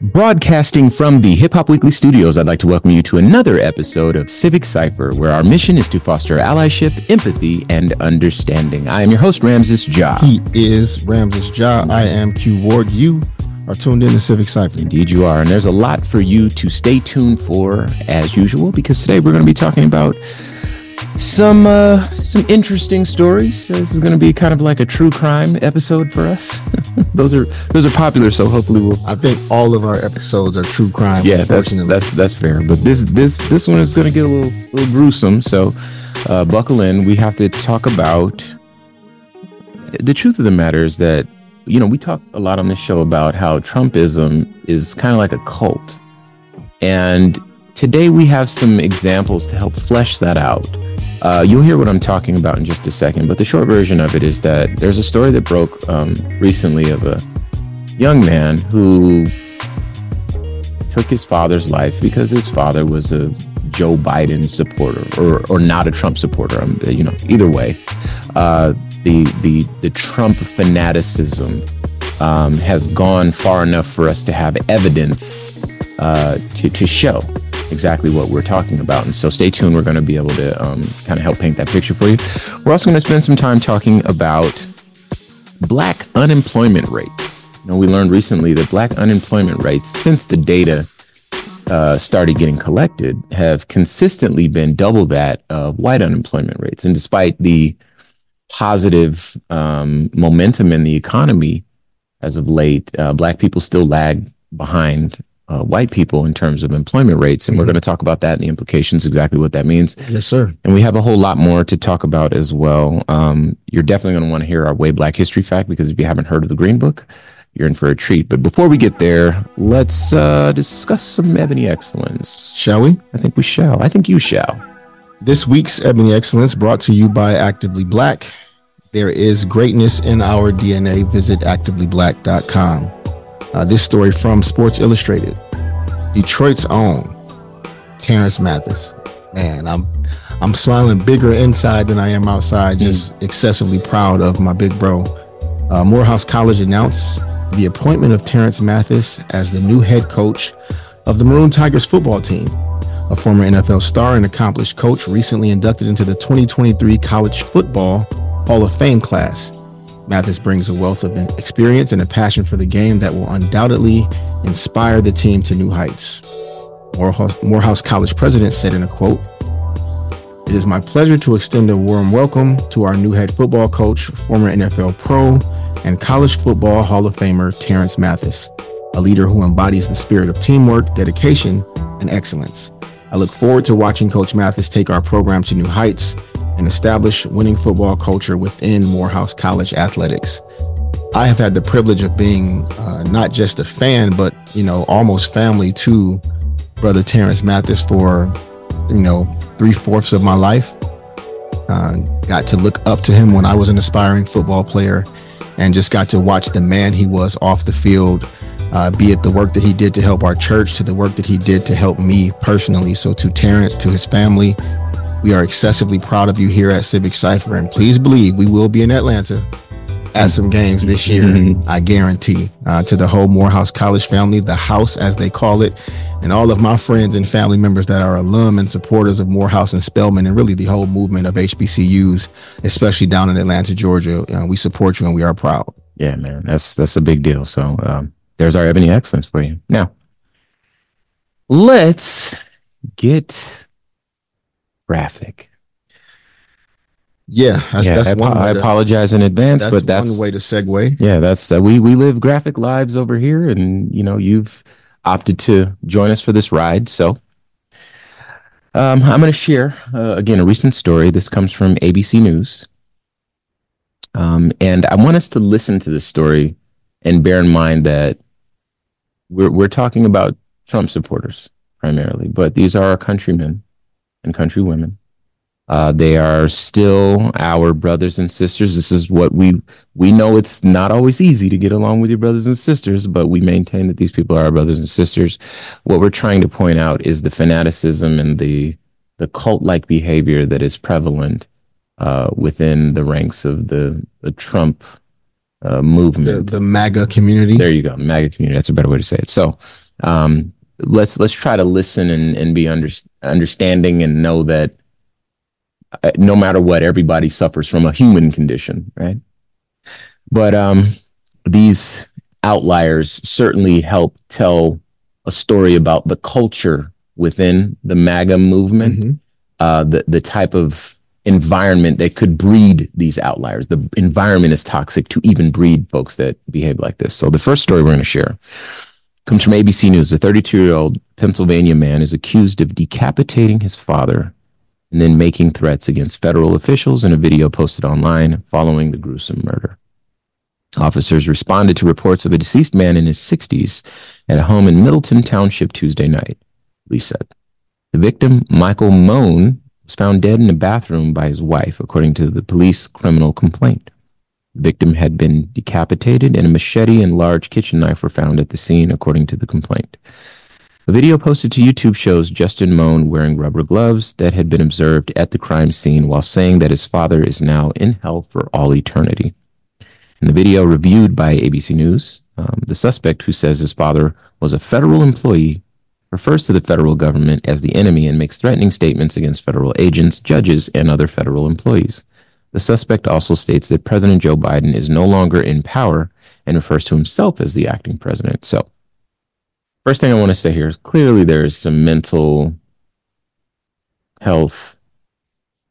Broadcasting from the Hip Hop Weekly studios, I'd like to welcome you to another episode of Civic Cipher, where our mission is to foster allyship, empathy, and understanding. I am your host, Ramses Ja. He is Ramses Ja. I am Q Ward. You are tuned in to Civic Cipher. Indeed, you are. And there's a lot for you to stay tuned for, as usual, because today we're going to be talking about some uh, some interesting stories. This is going to be kind of like a true crime episode for us. those are those are popular, so hopefully we'll. I think all of our episodes are true crime. Yeah, that's that's that's fair. But this this this one is going to get a little little gruesome. So uh, buckle in. We have to talk about. The truth of the matter is that you know we talk a lot on this show about how Trumpism is kind of like a cult, and today we have some examples to help flesh that out. Uh, you'll hear what I'm talking about in just a second, but the short version of it is that there's a story that broke um, recently of a young man who took his father's life because his father was a Joe Biden supporter or, or not a Trump supporter. Um, you know, either way, uh, the the the Trump fanaticism um, has gone far enough for us to have evidence uh, to to show exactly what we're talking about. And so stay tuned. We're going to be able to um, kind of help paint that picture for you. We're also going to spend some time talking about black unemployment rates. You know, we learned recently that black unemployment rates, since the data uh, started getting collected, have consistently been double that of white unemployment rates. And despite the positive um, momentum in the economy as of late, uh, black people still lag behind uh, white people in terms of employment rates. And mm-hmm. we're going to talk about that and the implications, exactly what that means. Yes, sir. And we have a whole lot more to talk about as well. Um, you're definitely going to want to hear our Way Black History fact because if you haven't heard of the Green Book, you're in for a treat. But before we get there, let's uh, discuss some Ebony Excellence. Shall we? I think we shall. I think you shall. This week's Ebony Excellence brought to you by Actively Black. There is greatness in our DNA. Visit activelyblack.com. Uh, this story from Sports Illustrated. Detroit's own Terance Mathis. Man, I'm I'm smiling bigger inside than I am outside. Hmm. Just mm. excessively proud of my big bro. Uh, Morehouse College announced the appointment of Terance Mathis as the new head coach of the Maroon Tigers football team. A former NFL star and accomplished coach recently inducted into the 2023 College Football Hall of Fame class. Mathis brings a wealth of experience and a passion for the game that will undoubtedly inspire the team to new heights. Morehouse, College president said in a quote, It is my pleasure to extend a warm welcome to our new head football coach, former NFL pro, and college football Hall of Famer Terance Mathis, a leader who embodies the spirit of teamwork, dedication, and excellence. I look forward to watching Coach Mathis take our program to new heights and establish winning football culture within Morehouse College athletics. I have had the privilege of being uh, not just a fan, but you know, almost family to Brother Terance Mathis for you know three fourths of my life. Uh, got to look up to him when I was an aspiring football player, and just got to watch the man he was off the field. Uh, be it the work that he did to help our church, to the work that he did to help me personally. So to Terance, to his family, we are excessively proud of you here at Civic Cipher, and please believe we will be in Atlanta at some games this year. Mm-hmm. I guarantee. Uh, to the whole Morehouse College family, the house as they call it, and all of my friends and family members that are alum and supporters of Morehouse and Spelman, and really the whole movement of HBCUs, especially down in Atlanta, Georgia. Uh, we support you and we are proud. Yeah, man, that's that's a big deal. So um, there's our Ebony Excellence for you. Now, let's get graphic. Yeah, that's, yeah, that's I, one. I to, apologize in advance, that's but that's one way to segue. Yeah, that's uh, we we live graphic lives over here, and you know you've opted to join us for this ride. So um, I'm going to share uh, again a recent story. This comes from ABC News, um, and I want us to listen to this story and bear in mind that we're we're talking about Trump supporters primarily, but these are our countrymen and countrywomen. Uh, they are still our brothers and sisters. This is what we we know. It's not always easy to get along with your brothers and sisters, but we maintain that these people are our brothers and sisters. What we're trying to point out is the fanaticism and the the cult like behavior that is prevalent uh, within the ranks of the the Trump uh, movement. The, the MAGA community. There you go, MAGA community. That's a better way to say it. So, um, let's let's try to listen and, and be under, understanding and know that uh, no matter what, everybody suffers from a human condition, right? But um, these outliers certainly help tell a story about the culture within the MAGA movement, mm-hmm. uh, the the type of environment that could breed these outliers. The environment is toxic to even breed folks that behave like this. So the first story we're going to share comes from ABC News. A 32 year old Pennsylvania man is accused of decapitating his father and then making threats against federal officials in a video posted online following the gruesome murder. Officers responded to reports of a deceased man in his 60s at a home in Middletown Township Tuesday night, police said. The victim, Michael Mohn, was found dead in a bathroom by his wife, according to the police criminal complaint. Victim had been decapitated, and a machete and large kitchen knife were found at the scene, according to the complaint. A video posted to YouTube shows Justin Mohn wearing rubber gloves that had been observed at the crime scene while saying that his father is now in hell for all eternity. In the video reviewed by ABC News, um, the suspect, who says his father was a federal employee, refers to the federal government as the enemy and makes threatening statements against federal agents, judges, and other federal employees. The suspect also states that President Joe Biden is no longer in power and refers to himself as the acting president. So, first thing I want to say here is clearly there's some mental health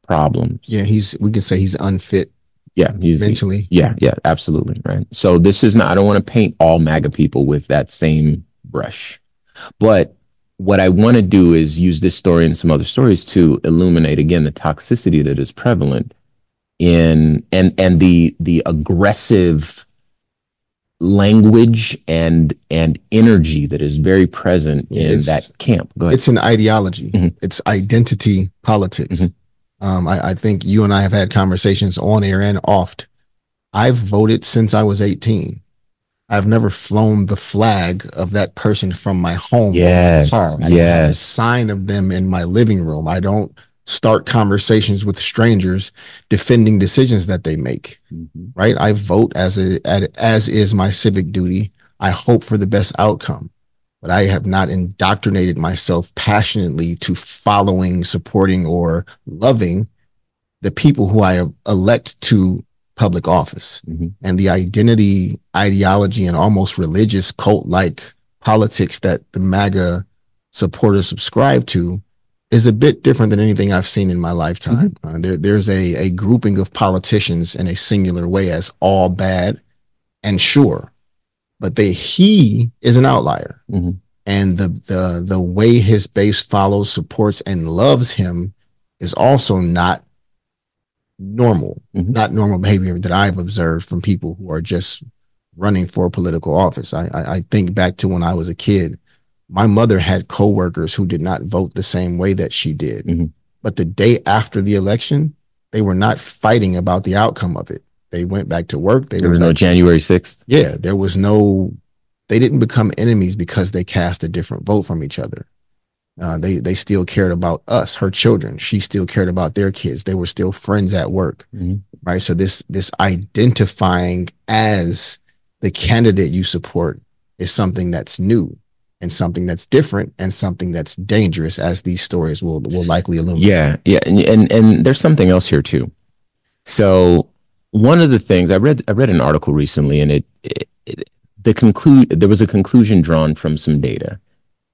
problems. Yeah, he's we can say he's unfit. Yeah, he's mentally. Yeah, yeah, absolutely. Right. So this is not I don't want to paint all MAGA people with that same brush. But what I want to do is use this story and some other stories to illuminate again the toxicity that is prevalent in and and the the aggressive language and and energy that is very present in it's, that camp. Go ahead. It's an ideology. Mm-hmm. It's identity politics. Mm-hmm. Um, I, I think you and I have had conversations on air and oft. I've voted since I was 18. I've never flown the flag of that person from my home. Yes. Yes. sign of them in my living room. I don't start conversations with strangers defending decisions that they make. Mm-hmm. Right. I vote as a as is my civic duty. I hope for the best outcome, but I have not indoctrinated myself passionately to following, supporting, or loving the people who I elect to public office mm-hmm. and the identity, ideology, and almost religious cult like politics that the MAGA supporters subscribe to is a bit different than anything I've seen in my lifetime. Mm-hmm. Uh, there, there's a, a grouping of politicians in a singular way as all bad and sure, but they, he is an outlier. Mm-hmm. And the, the, the way his base follows, supports, and loves him is also not normal, mm-hmm. not normal behavior that I've observed from people who are just running for political office. I, I, I think back to when I was a kid. My mother had coworkers who did not vote the same way that she did. Mm-hmm. But the day after the election, they were not fighting about the outcome of it. They went back to work. They there was no January 6th. Yeah, there was no, they didn't become enemies because they cast a different vote from each other. Uh, they they still cared about us, her children. She still cared about their kids. They were still friends at work, mm-hmm. right? So this this identifying as the candidate you support is something that's new and something that's different and something that's dangerous, as these stories will will likely illuminate. Yeah, yeah, and and, and there's something else here too. So one of the things I read I read an article recently, and it, it, it the conclude there was a conclusion drawn from some data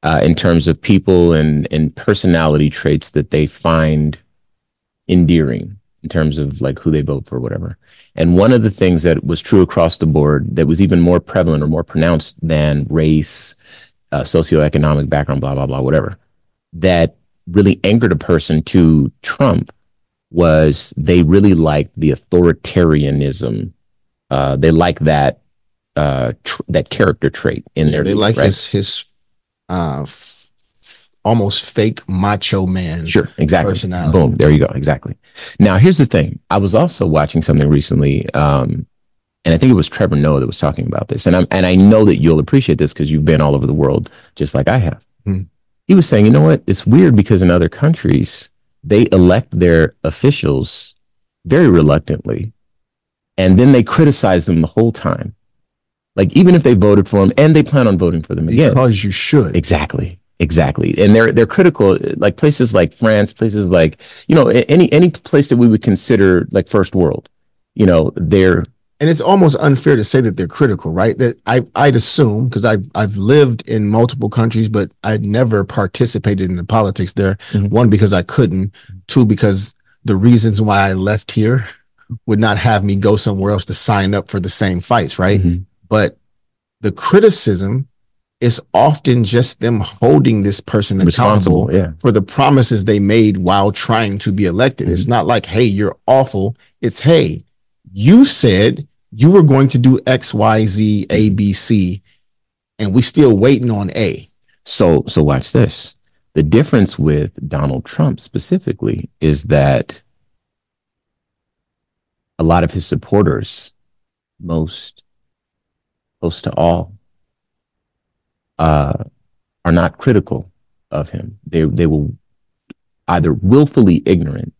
uh, in terms of people and and personality traits that they find endearing in terms of like who they vote for, whatever. And one of the things that was true across the board that was even more prevalent or more pronounced than race, uh, socioeconomic background, blah blah blah, whatever, that really angered a person to Trump was they really liked the authoritarianism. Uh, they like that uh, tr- that character trait in yeah, there. They like right? his his uh, f- almost fake macho man. Sure, exactly. Personality. Boom, there you go. Exactly. Now, here's the thing. I was also watching something recently, um, and I think it was Trevor Noah that was talking about this, and I'm and I know that you'll appreciate this because you've been all over the world just like I have. Hmm. He was saying, you know what? It's weird because in other countries they elect their officials very reluctantly and then they criticize them the whole time. Like even if they voted for them and they plan on voting for them again. Because you should. Exactly. Exactly. And they're they're critical like places like France, places like, you know, any any place that we would consider like first world. You know, they're and it's almost unfair to say that they're critical, right? That I I'd assume because I've I've lived in multiple countries, but I'd never participated in the politics there. Mm-hmm. One because I couldn't. Two because the reasons why I left here would not have me go somewhere else to sign up for the same fights, right? Mm-hmm. But the criticism is often just them holding this person accountable yeah. for the promises they made while trying to be elected. Mm-hmm. It's not like, hey, you're awful. It's hey, you said you were going to do X, Y, Z, A, B, C, and we still waiting on A. So so watch this. The difference with Donald Trump specifically is that a lot of his supporters, most close to all, uh, are not critical of him. They they will either willfully ignorant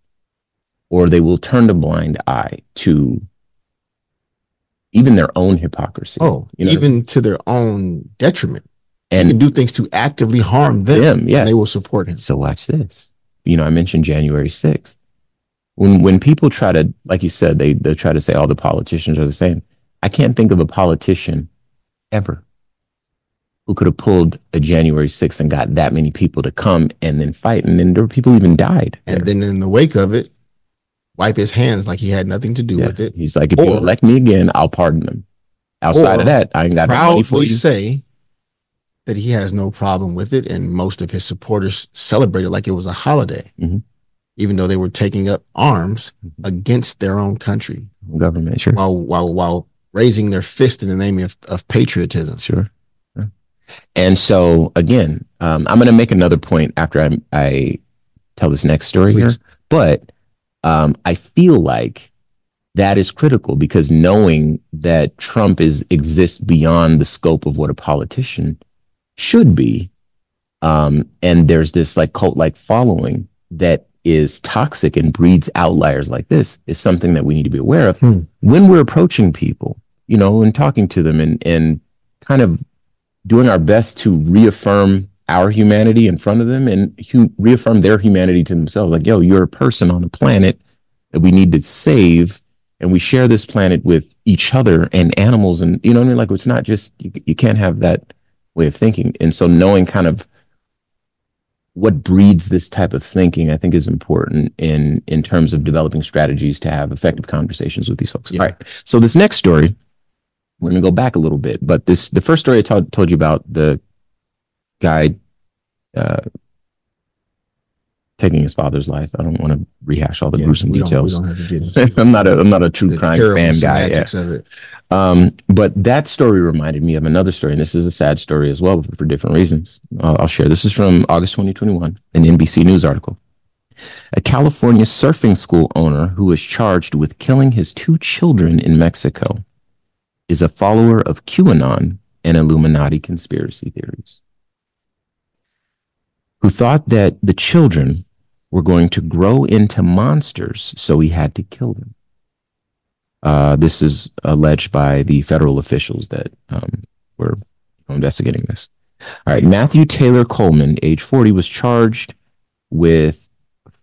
or they will turn a blind eye to even their own hypocrisy. Oh, you know? even to their own detriment. And can do things to actively harm them. them yeah. they will support him. So watch this. You know, I mentioned January 6th when when people try to, like you said, they they try to say all the politicians are the same. I can't think of a politician ever who could have pulled a January 6th and got that many people to come and then fight. And then there were people even died. There. And then in the wake of it, wipe his hands like he had nothing to do yeah. with it. He's like, if or, you elect me again, I'll pardon them. Outside of that, I ain't got money for you. say that he has no problem with it, and most of his supporters celebrated like it was a holiday. Mm-hmm even though they were taking up arms mm-hmm. against their own country, government, sure, while while while raising their fist in the name of, of patriotism, sure. And so again, um, I'm going to make another point after I, I tell this next story Please. here, but um, I feel like that is critical because knowing that Trump is exists beyond the scope of what a politician should be, um, and there's this like cult like following that is toxic and breeds outliers like this is something that we need to be aware of hmm. when we're approaching people, you know, and talking to them and and kind of doing our best to reaffirm our humanity in front of them and hu- reaffirm their humanity to themselves. Like, yo, you're a person on a planet that we need to save, and we share this planet with each other and animals, and you know what I mean. Like, it's not just you, you can't have that way of thinking, and so knowing kind of what breeds this type of thinking, I think, is important in in terms of developing strategies to have effective conversations with these folks. Yeah. All right. So this next story, we're gonna go back a little bit, but this the first story I told told you about the guy uh, taking his father's life. I don't want to rehash all the yeah, gruesome details. I'm not a I'm not a true crime fan guy. Yeah. Um, but that story reminded me of another story, and this is a sad story as well for different reasons. I'll, I'll share. This is from August 2021, an NBC News article. A California surfing school owner who was charged with killing his two children in Mexico is a follower of QAnon and Illuminati conspiracy theories who thought that the children were going to grow into monsters, so he had to kill them. Uh, this is alleged by the federal officials that um, were investigating this. All right, Matthew Taylor Coleman, age 40, was charged with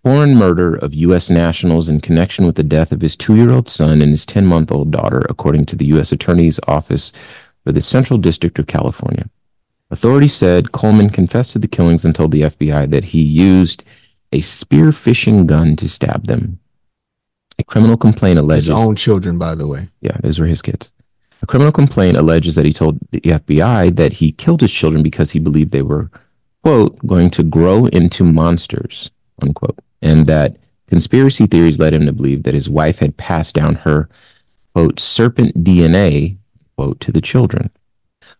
foreign murder of U.S. nationals in connection with the death of his two year old son and his 10 month old daughter, according to the U.S. Attorney's Office for the Central District of California. Authorities said Coleman confessed to the killings and told the FBI that he used a spear fishing gun to stab them. A criminal complaint alleges his own children, by the way. Yeah, those were his kids. A criminal complaint alleges that he told the FBI that he killed his children because he believed they were, quote, going to grow into monsters, unquote, and that conspiracy theories led him to believe that his wife had passed down her, quote, serpent DNA, quote, to the children.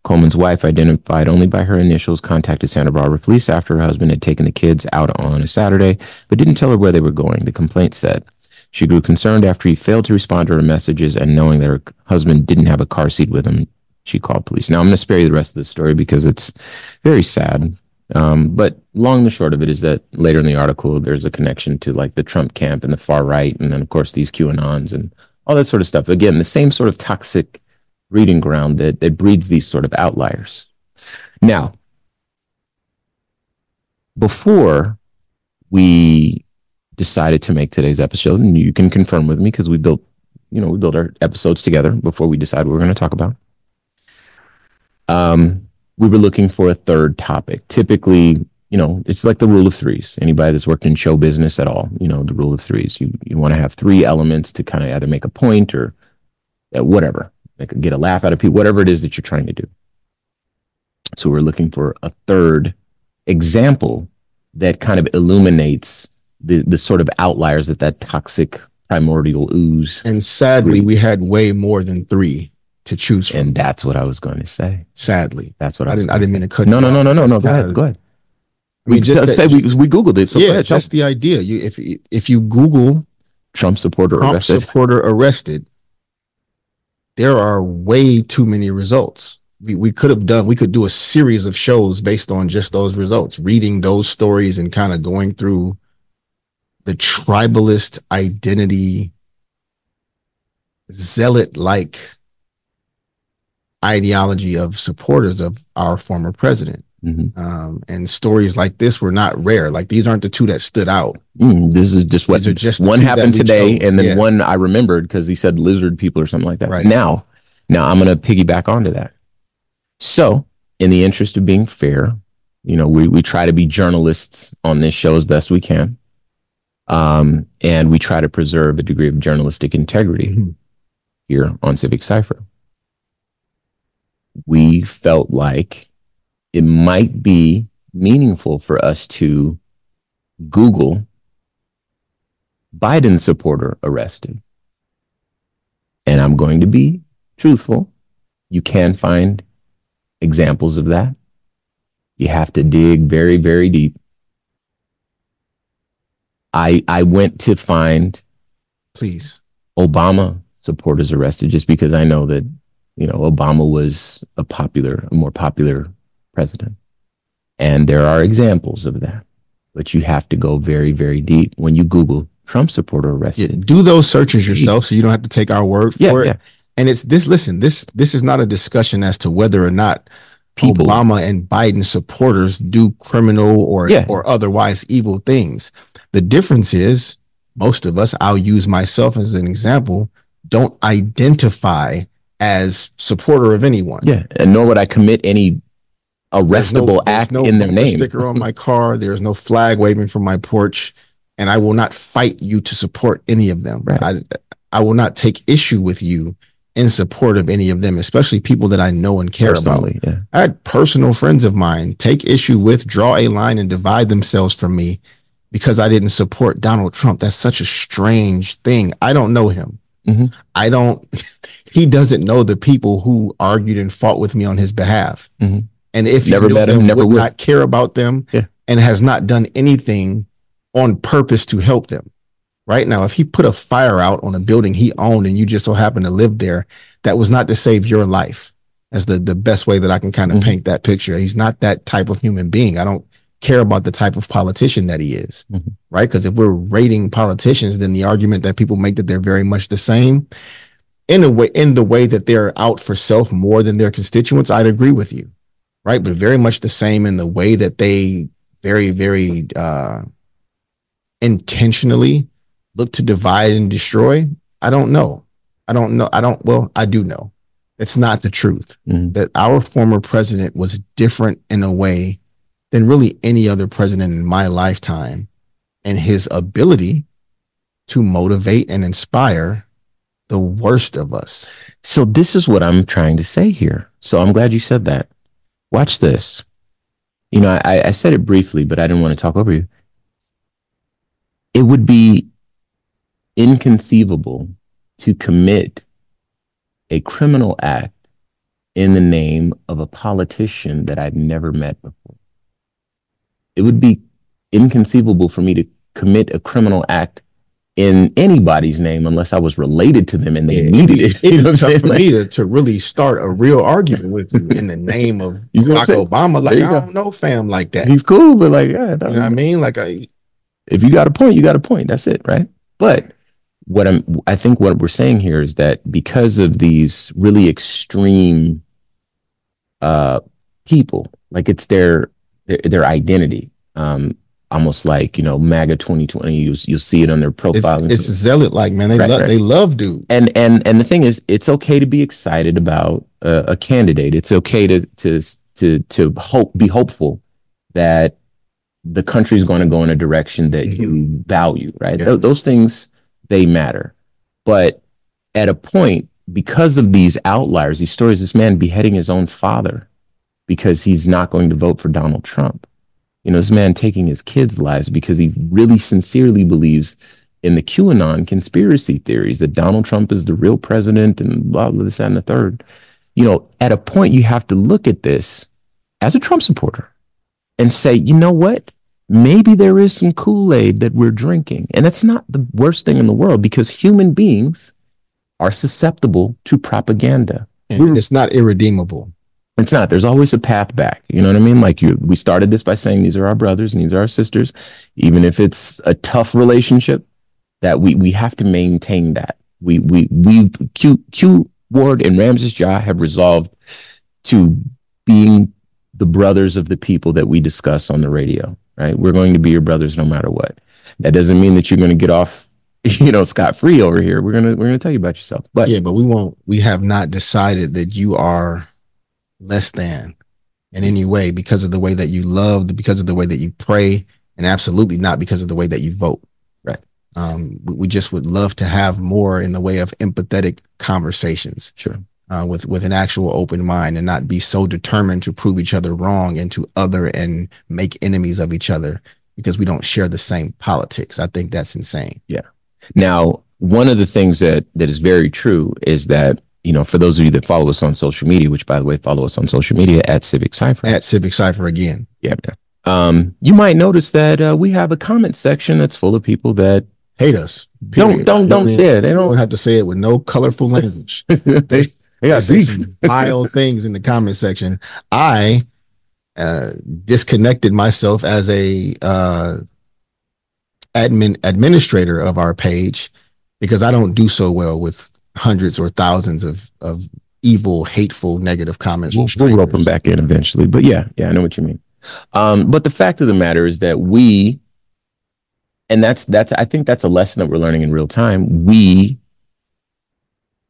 Coleman's wife, identified only by her initials, contacted Santa Barbara police after her husband had taken the kids out on a Saturday, but didn't tell her where they were going, the complaint said. She grew concerned after he failed to respond to her messages and knowing that her husband didn't have a car seat with him, she called police. Now, I'm going to spare you the rest of the story because it's very sad. Um, but long and short of it is that later in the article, there's a connection to like the Trump camp and the far right, and then, of course, these QAnons and all that sort of stuff. Again, the same sort of toxic breeding ground that, that breeds these sort of outliers. Now, before we decided to make today's episode, and you can confirm with me because we built, you know, we built our episodes together before we decide what we're going to talk about. Um, we were looking for a third topic. Typically, you know, it's like the rule of threes. Anybody that's worked in show business at all, you know, the rule of threes. You you want to have three elements to kind of either make a point or whatever, like get a laugh out of people, whatever it is that you're trying to do. So we're looking for a third example that kind of illuminates the the sort of outliers that that toxic primordial ooze. And sadly, we had way more than three to choose from. And that's what I was going to say. Sadly, That's what I, I didn't. I didn't mean to cut. No, no, no, no, no, no. Go ahead. Go ahead. I mean, we, just say we, we Googled it. So yeah, ahead, that's the idea. You if if you Google Trump supporter Trump arrested. supporter arrested, there are way too many results. We, we could have done. We could do a series of shows based on just those results, reading those stories and kind of going through the tribalist identity, zealot like ideology of supporters of our former president. Mhm. Um, and stories like this were not rare. Like these aren't the two that stood out. Mm, this is just what just one happened today, and then Yeah. one I remembered because he said lizard people or something like that. Right. Now, now I'm going to piggyback onto that. So, in the interest of being fair, you know, we we try to be journalists on this show as best we can, um, and we try to preserve a degree of journalistic integrity Mhm. here on Civic Cipher. We felt like it might be meaningful for us to Google Biden supporter arrested. And I'm going to be truthful. You can find examples of that. You have to dig very, very deep. I I went to find Please. Obama supporters arrested just because I know that, you know, Obama was a popular, a more popular president. And there are examples of that. But you have to go very, very deep when you Google Trump supporter Yeah, arrested. do those searches yourself so you don't have to take our word for Yeah, it. yeah. And it's this listen, this this is not a discussion as to whether or not People- Obama and Biden supporters do criminal or Yeah. or otherwise evil things. The difference is most of us, I'll use myself as an example, don't identify as supporter of anyone. Yeah. And nor would I commit any There's no- arrestable act no in their name. Sticker on my car. There's no flag waving from my porch, and I will not fight you to support any of them. Right. I I will not take issue with you in support of any of them, especially people that I know and care about. Yeah. I had personal friends of mine take issue with, draw a line, and divide themselves from me because I didn't support Donald Trump. That's such a strange thing. I don't know him. Mhm. I don't. He doesn't know the people who argued and fought with me on his behalf. Mhm. And if he Never knew met him, never would would. not care about them, Yeah. and has not done anything on purpose to help them. Right now, if he put a fire out on a building he owned and you just so happen to live there, that was not to save your life. That's the the best way that I can kind of Mhm. paint that picture. He's not that type of human being. I don't care about the type of politician that he is. Mhm. Right? Because if we're rating politicians, then the argument that people make that they're very much the same in a way in the way that they're out for self more than their constituents, I'd agree with you. Right. But very much the same in the way that they very, very uh intentionally look to divide and destroy. I don't know. I don't know. I don't well, I do know. It's not the truth Mhm. that our former president was different in a way than really any other president in my lifetime and his ability to motivate and inspire the worst of us. So this is what I'm trying to say here. So I'm glad you said that. Watch this. You know, I, I said it briefly, but I didn't want to talk over you. It would be inconceivable to commit a criminal act in the name of a politician that I've never met before. It would be inconceivable for me to commit a criminal act in anybody's name unless I was related to them and they Yeah, needed it. You know what I'm saying? for Like- me to, to really start a real argument with you in the name of You I'm Barack? Obama. Like, I go. don't know fam like that. He's cool, but like, yeah, know what I mean? Like, I, if you got a point, you got a point. That's it, right? But what I'm I think what we're saying here is that because of these really extreme uh people, like it's their their, their identity. Um almost like you know MAGA 2020. You you'll see it on their profile. It's, it's zealot like man. They right, love right. they love dude. And and and the thing is, it's okay to be excited about a, a candidate. It's okay to to to to hope be hopeful that the country is going to go in a direction that mm-hmm. you value. Right. Yeah. Th- those things they matter, but at a point because of these outliers, these stories, this man beheading his own father because he's not going to vote for Donald Trump you know, this man taking his kids' lives because he really sincerely believes in the QAnon conspiracy theories that Donald Trump is the real president and blah, blah, this, and the third. You know, at a point, you have to look at this as a Trump supporter and say, you know what? Maybe there is some Kool Aid that we're drinking. And that's not the worst thing in the world because human beings are susceptible to propaganda. And it's not irredeemable. It's not. There's always a path back. You know what I mean? Like you, we started this by saying these are our brothers and these are our sisters, even if it's a tough relationship. That we we have to maintain that. We we we Q Q Ward and Ramses Ja have resolved to being the brothers of the people that we discuss on the radio. Right? We're going to be your brothers no matter what. That doesn't mean that you're going to get off you know scot free over here we're gonna we're gonna tell you about yourself but yeah but we won't we have not decided that you are less than in any way because of the way that you love, because of the way that you pray, and absolutely not because of the way that you vote. Right. Um, we, we just would love to have more in the way of empathetic conversations. Sure. Uh, with with an actual open mind and not be so determined to prove each other wrong and to other and make enemies of each other because we don't share the same politics. I think that's insane. Yeah. Now, one of the things that that is very true is that you know, for those of you that follow us on social media, which by the way, follow us on social media at Civic Cipher. At Civic Cipher again. Yeah. Um, you might notice that uh, we have a comment section that's full of people that hate us. Period. Don't don't don't yeah, they don't, don't have to say it with no colorful language. they they got some vile things in the comment section. I uh, disconnected myself as a uh, admin administrator of our page because I don't do so well with hundreds or thousands of of evil, hateful, negative comments. We'll, we'll rope them back in eventually, but yeah, yeah, I know what you mean. Um, but the fact of the matter is that we, and that's that's I think that's a lesson that we're learning in real time. We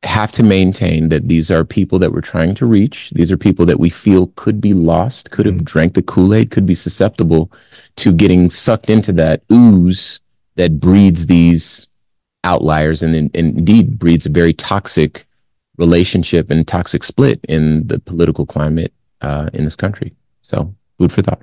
have to maintain that these are people that we're trying to reach. These are people that we feel could be lost, could have mm-hmm. drank the Kool Aid, could be susceptible to getting sucked into that ooze that breeds these outliers and, and indeed breeds a very toxic relationship and toxic split in the political climate uh, in this country. So, food for thought.